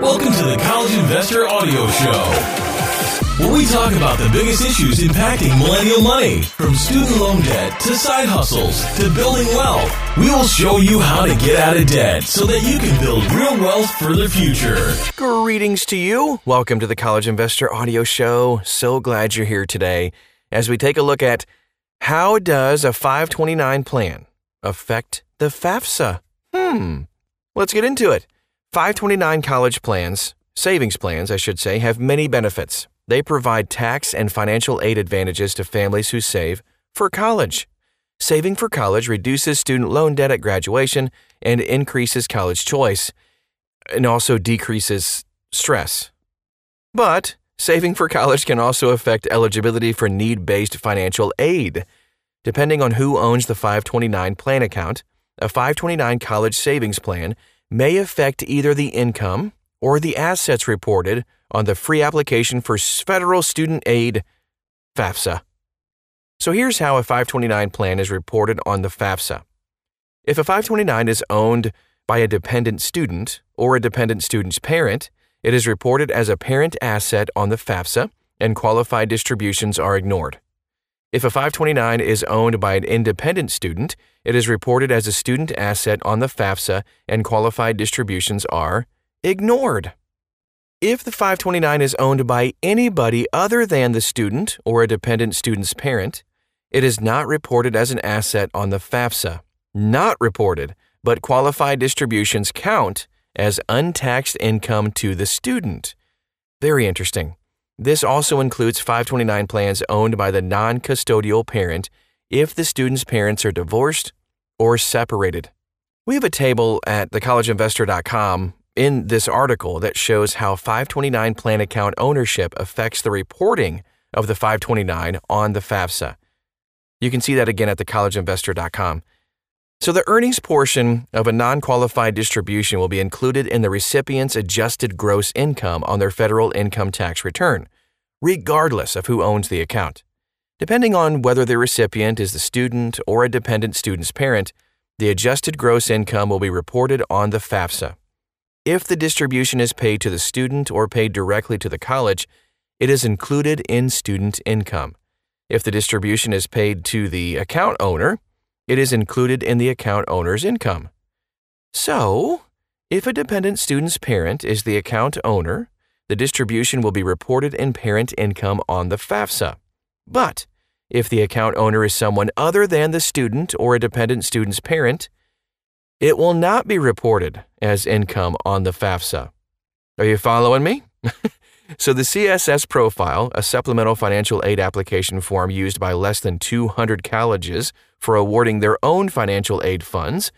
Welcome to the College Investor Audio Show where we talk about the biggest issues impacting millennial money, from student loan debt to side hustles to building wealth. We will show you how to get out of debt so that you can build real wealth for the future. Greetings to you. Welcome to the College Investor Audio Show. So glad you're here today as we take a look at how does a 529 plan affect the FAFSA? Hmm. Let's get into it. 529 college plans, savings plans, I should say, have many benefits. They provide tax and financial aid advantages to families who save for college. Saving for college reduces student loan debt at graduation and increases college choice, and also decreases stress. But saving for college can also affect eligibility for need based financial aid. Depending on who owns the 529 plan account, a 529 college savings plan may affect either the income or the assets reported on the free application for federal student aid, FAFSA. So here's how a 529 plan is reported on the FAFSA. If a 529 is owned by a dependent student or a dependent student's parent, it is reported as a parent asset on the FAFSA and qualified distributions are ignored. If a 529 is owned by an independent student, it is reported as a student asset on the FAFSA and qualified distributions are ignored. If the 529 is owned by anybody other than the student or a dependent student's parent, it is not reported as an asset on the FAFSA. Not reported, but qualified distributions count as untaxed income to the student. Very interesting. This also includes 529 plans owned by the non custodial parent if the student's parents are divorced or separated. We have a table at thecollegeinvestor.com in this article that shows how 529 plan account ownership affects the reporting of the 529 on the FAFSA. You can see that again at thecollegeinvestor.com. So, the earnings portion of a non qualified distribution will be included in the recipient's adjusted gross income on their federal income tax return, regardless of who owns the account. Depending on whether the recipient is the student or a dependent student's parent, the adjusted gross income will be reported on the FAFSA. If the distribution is paid to the student or paid directly to the college, it is included in student income. If the distribution is paid to the account owner, it is included in the account owner's income. So, if a dependent student's parent is the account owner, the distribution will be reported in parent income on the FAFSA. But if the account owner is someone other than the student or a dependent student's parent, it will not be reported as income on the FAFSA. Are you following me? so, the CSS profile, a supplemental financial aid application form used by less than 200 colleges for awarding their own financial aid funds,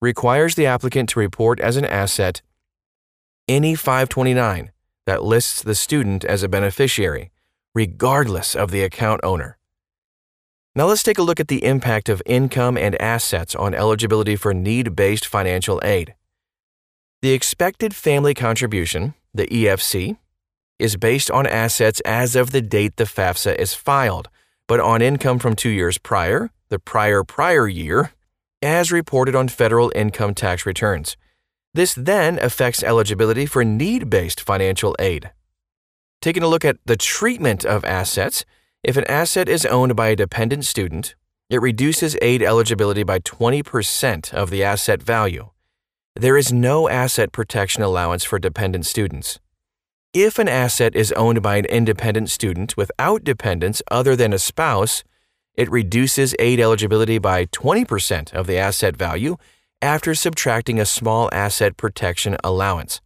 requires the applicant to report as an asset any 529 that lists the student as a beneficiary, regardless of the account owner. Now let's take a look at the impact of income and assets on eligibility for need based financial aid. The expected family contribution, the EFC, is based on assets as of the date the FAFSA is filed, but on income from two years prior, the prior prior year, as reported on federal income tax returns. This then affects eligibility for need based financial aid. Taking a look at the treatment of assets, if an asset is owned by a dependent student, it reduces aid eligibility by 20% of the asset value. There is no asset protection allowance for dependent students. If an asset is owned by an independent student without dependents other than a spouse, it reduces aid eligibility by 20% of the asset value after subtracting a small asset protection allowance.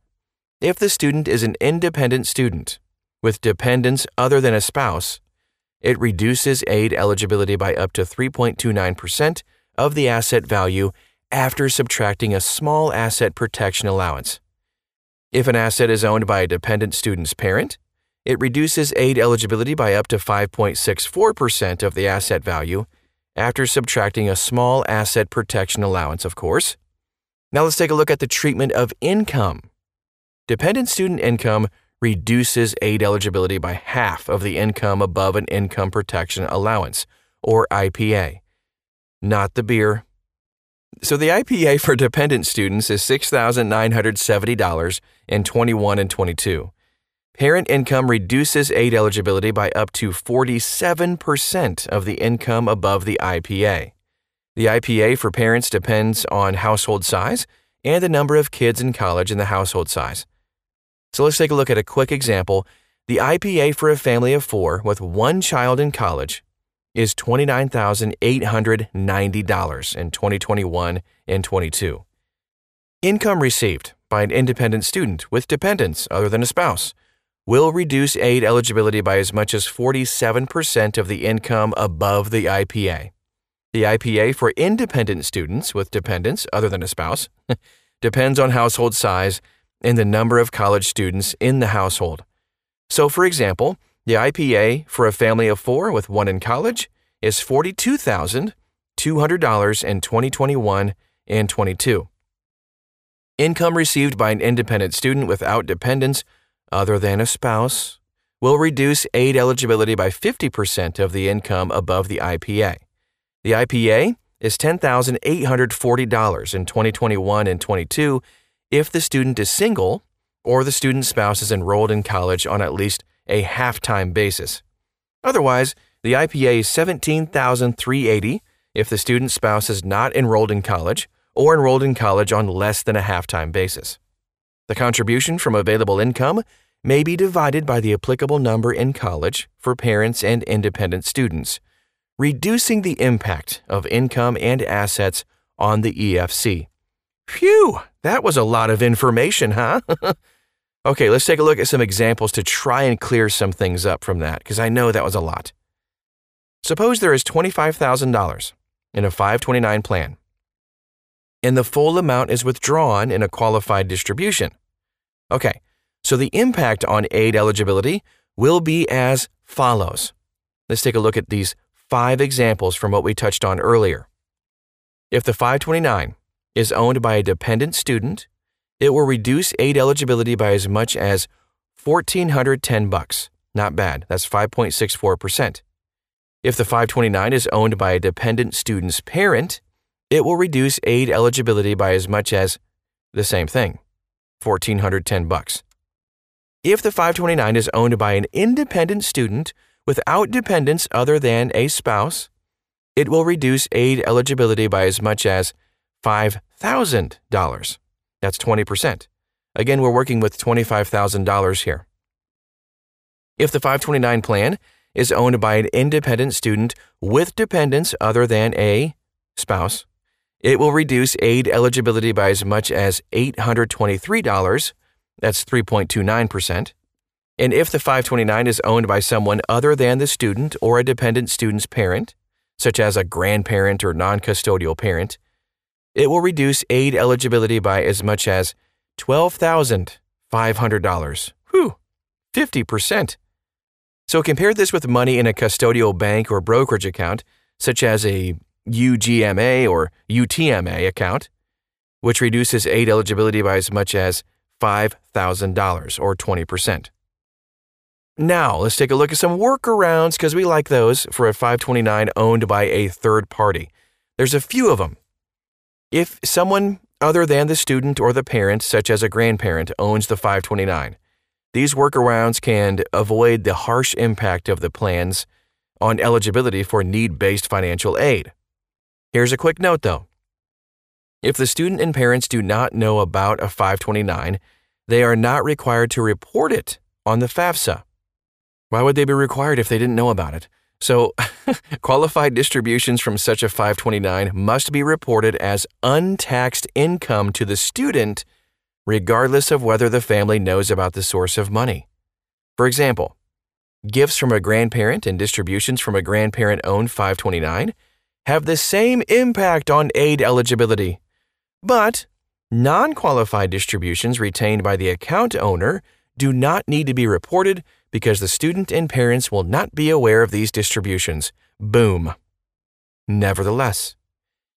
If the student is an independent student with dependents other than a spouse, it reduces aid eligibility by up to 3.29% of the asset value after subtracting a small asset protection allowance. If an asset is owned by a dependent student's parent, it reduces aid eligibility by up to 5.64% of the asset value after subtracting a small asset protection allowance, of course. Now let's take a look at the treatment of income. Dependent student income reduces aid eligibility by half of the income above an income protection allowance, or IPA. Not the beer. So the IPA for dependent students is $6,970 in 21 and 22. Parent income reduces aid eligibility by up to 47% of the income above the IPA. The IPA for parents depends on household size and the number of kids in college in the household size. So let's take a look at a quick example. The IPA for a family of four with one child in college is $29,890 in 2021 and 22. Income received by an independent student with dependents other than a spouse will reduce aid eligibility by as much as 47% of the income above the IPA. The IPA for independent students with dependents other than a spouse depends on household size and the number of college students in the household. So, for example, the IPA for a family of four with one in college is $42,200 in 2021 and 22. Income received by an independent student without dependents other than a spouse will reduce aid eligibility by 50% of the income above the IPA. The IPA is $10,840 in 2021 and 22 if the student is single or the student's spouse is enrolled in college on at least a half-time basis. Otherwise, the IPA is 17,380 if the student's spouse is not enrolled in college or enrolled in college on less than a half-time basis. The contribution from available income may be divided by the applicable number in college for parents and independent students, reducing the impact of income and assets on the EFC. Phew, that was a lot of information, huh? okay, let's take a look at some examples to try and clear some things up from that, because I know that was a lot. Suppose there is $25,000 in a 529 plan, and the full amount is withdrawn in a qualified distribution. Okay, so the impact on aid eligibility will be as follows. Let's take a look at these five examples from what we touched on earlier. If the 529 is owned by a dependent student, it will reduce aid eligibility by as much as 1410 bucks. Not bad. That's 5.64%. If the 529 is owned by a dependent student's parent, it will reduce aid eligibility by as much as the same thing, 1410 bucks. If the 529 is owned by an independent student without dependents other than a spouse, it will reduce aid eligibility by as much as $5,000. That's 20%. Again, we're working with $25,000 here. If the 529 plan is owned by an independent student with dependents other than a spouse, it will reduce aid eligibility by as much as $823 that's 3.29%. And if the 529 is owned by someone other than the student or a dependent student's parent, such as a grandparent or non custodial parent, it will reduce aid eligibility by as much as $12,500. Whew, 50%. So compare this with money in a custodial bank or brokerage account, such as a UGMA or UTMA account, which reduces aid eligibility by as much as $5,000 or 20%. Now, let's take a look at some workarounds because we like those for a 529 owned by a third party. There's a few of them. If someone other than the student or the parent, such as a grandparent, owns the 529, these workarounds can avoid the harsh impact of the plans on eligibility for need based financial aid. Here's a quick note though if the student and parents do not know about a 529, they are not required to report it on the FAFSA. Why would they be required if they didn't know about it? So, qualified distributions from such a 529 must be reported as untaxed income to the student, regardless of whether the family knows about the source of money. For example, gifts from a grandparent and distributions from a grandparent owned 529 have the same impact on aid eligibility but non qualified distributions retained by the account owner do not need to be reported because the student and parents will not be aware of these distributions. Boom. Nevertheless,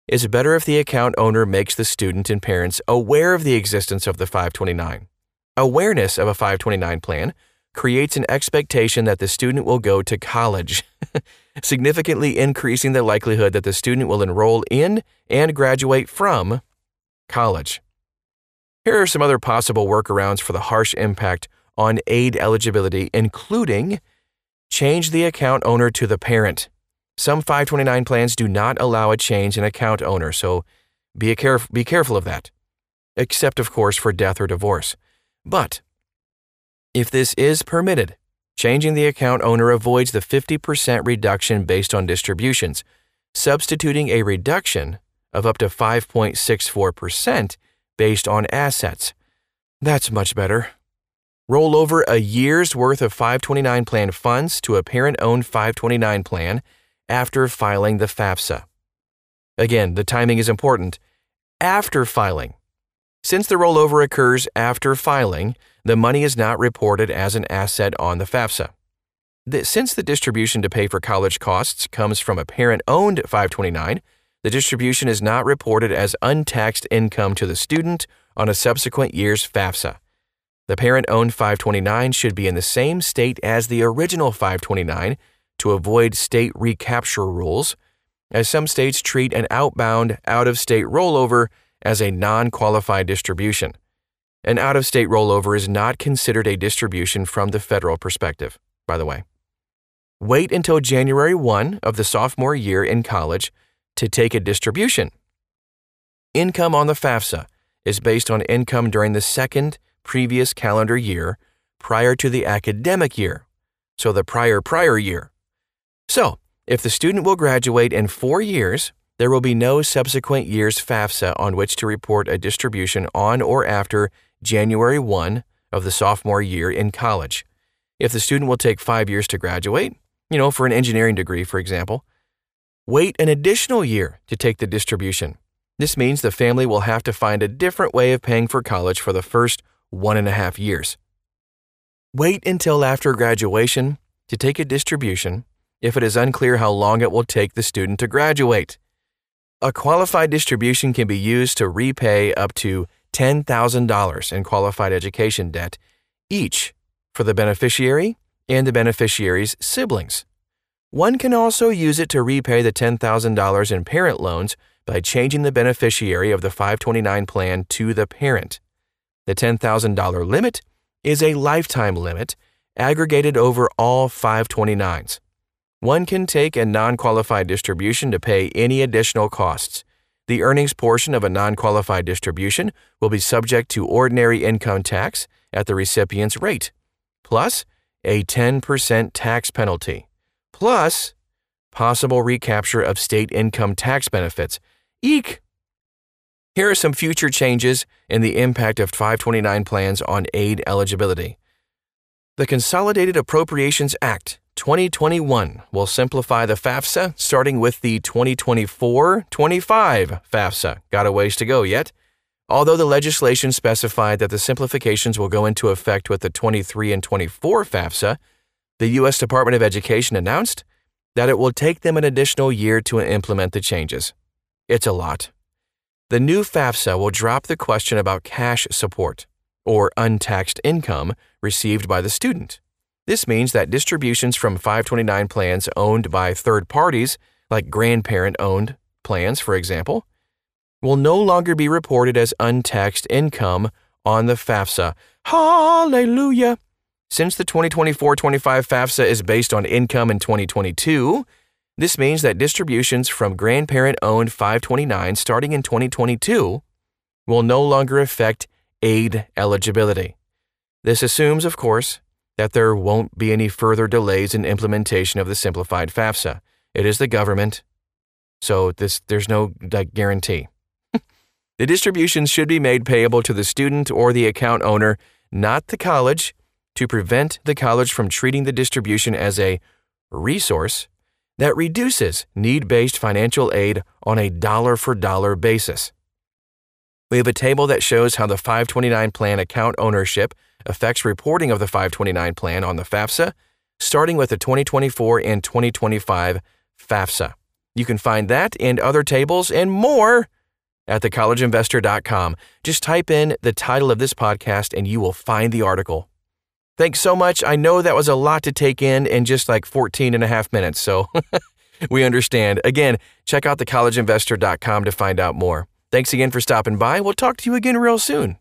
it's better if the account owner makes the student and parents aware of the existence of the 529. Awareness of a 529 plan creates an expectation that the student will go to college. significantly increasing the likelihood that the student will enroll in and graduate from college. Here are some other possible workarounds for the harsh impact on aid eligibility, including change the account owner to the parent. Some 529 plans do not allow a change in account owner, so be, caref- be careful of that, except, of course, for death or divorce. But if this is permitted, changing the account owner avoids the 50% reduction based on distributions, substituting a reduction of up to 5.64% based on assets. That's much better. Roll over a year's worth of 529 plan funds to a parent owned 529 plan after filing the FAFSA. Again, the timing is important. After filing. Since the rollover occurs after filing, the money is not reported as an asset on the FAFSA. Since the distribution to pay for college costs comes from a parent owned 529, the distribution is not reported as untaxed income to the student on a subsequent year's FAFSA. The parent owned 529 should be in the same state as the original 529 to avoid state recapture rules, as some states treat an outbound, out of state rollover as a non qualified distribution. An out of state rollover is not considered a distribution from the federal perspective, by the way. Wait until January 1 of the sophomore year in college to take a distribution. Income on the FAFSA is based on income during the second previous calendar year prior to the academic year, so the prior prior year. So, if the student will graduate in four years, there will be no subsequent year's FAFSA on which to report a distribution on or after January 1 of the sophomore year in college. If the student will take five years to graduate, you know, for an engineering degree, for example, wait an additional year to take the distribution. This means the family will have to find a different way of paying for college for the first one and a half years. Wait until after graduation to take a distribution if it is unclear how long it will take the student to graduate. A qualified distribution can be used to repay up to $10,000 in qualified education debt, each for the beneficiary and the beneficiary's siblings. One can also use it to repay the $10,000 in parent loans by changing the beneficiary of the 529 plan to the parent. The $10,000 limit is a lifetime limit aggregated over all 529s. One can take a non qualified distribution to pay any additional costs. The earnings portion of a non qualified distribution will be subject to ordinary income tax at the recipient's rate, plus a 10% tax penalty plus possible recapture of state income tax benefits. Eek! Here are some future changes in the impact of 529 plans on aid eligibility. The Consolidated Appropriations Act 2021 will simplify the FAFSA starting with the 2024 25 FAFSA. Got a ways to go yet? Although the legislation specified that the simplifications will go into effect with the 23 and 24 FAFSA, the U.S. Department of Education announced that it will take them an additional year to implement the changes. It's a lot. The new FAFSA will drop the question about cash support, or untaxed income, received by the student. This means that distributions from 529 plans owned by third parties, like grandparent owned plans, for example, will no longer be reported as untaxed income on the FAFSA. Hallelujah! Since the 2024 25 FAFSA is based on income in 2022, this means that distributions from grandparent owned 529 starting in 2022 will no longer affect aid eligibility. This assumes, of course, that there won't be any further delays in implementation of the simplified FAFSA. It is the government, so this, there's no guarantee. the distributions should be made payable to the student or the account owner, not the college to prevent the college from treating the distribution as a resource that reduces need based financial aid on a dollar for dollar basis. We have a table that shows how the 529 plan account ownership affects reporting of the 529 plan on the FAFSA, starting with the 2024 and 2025 FAFSA. You can find that and other tables and more at thecollegeinvestor.com. Just type in the title of this podcast and you will find the article. Thanks so much. I know that was a lot to take in in just like 14 and a half minutes, so we understand. Again, check out thecollegeinvestor.com to find out more. Thanks again for stopping by. We'll talk to you again real soon.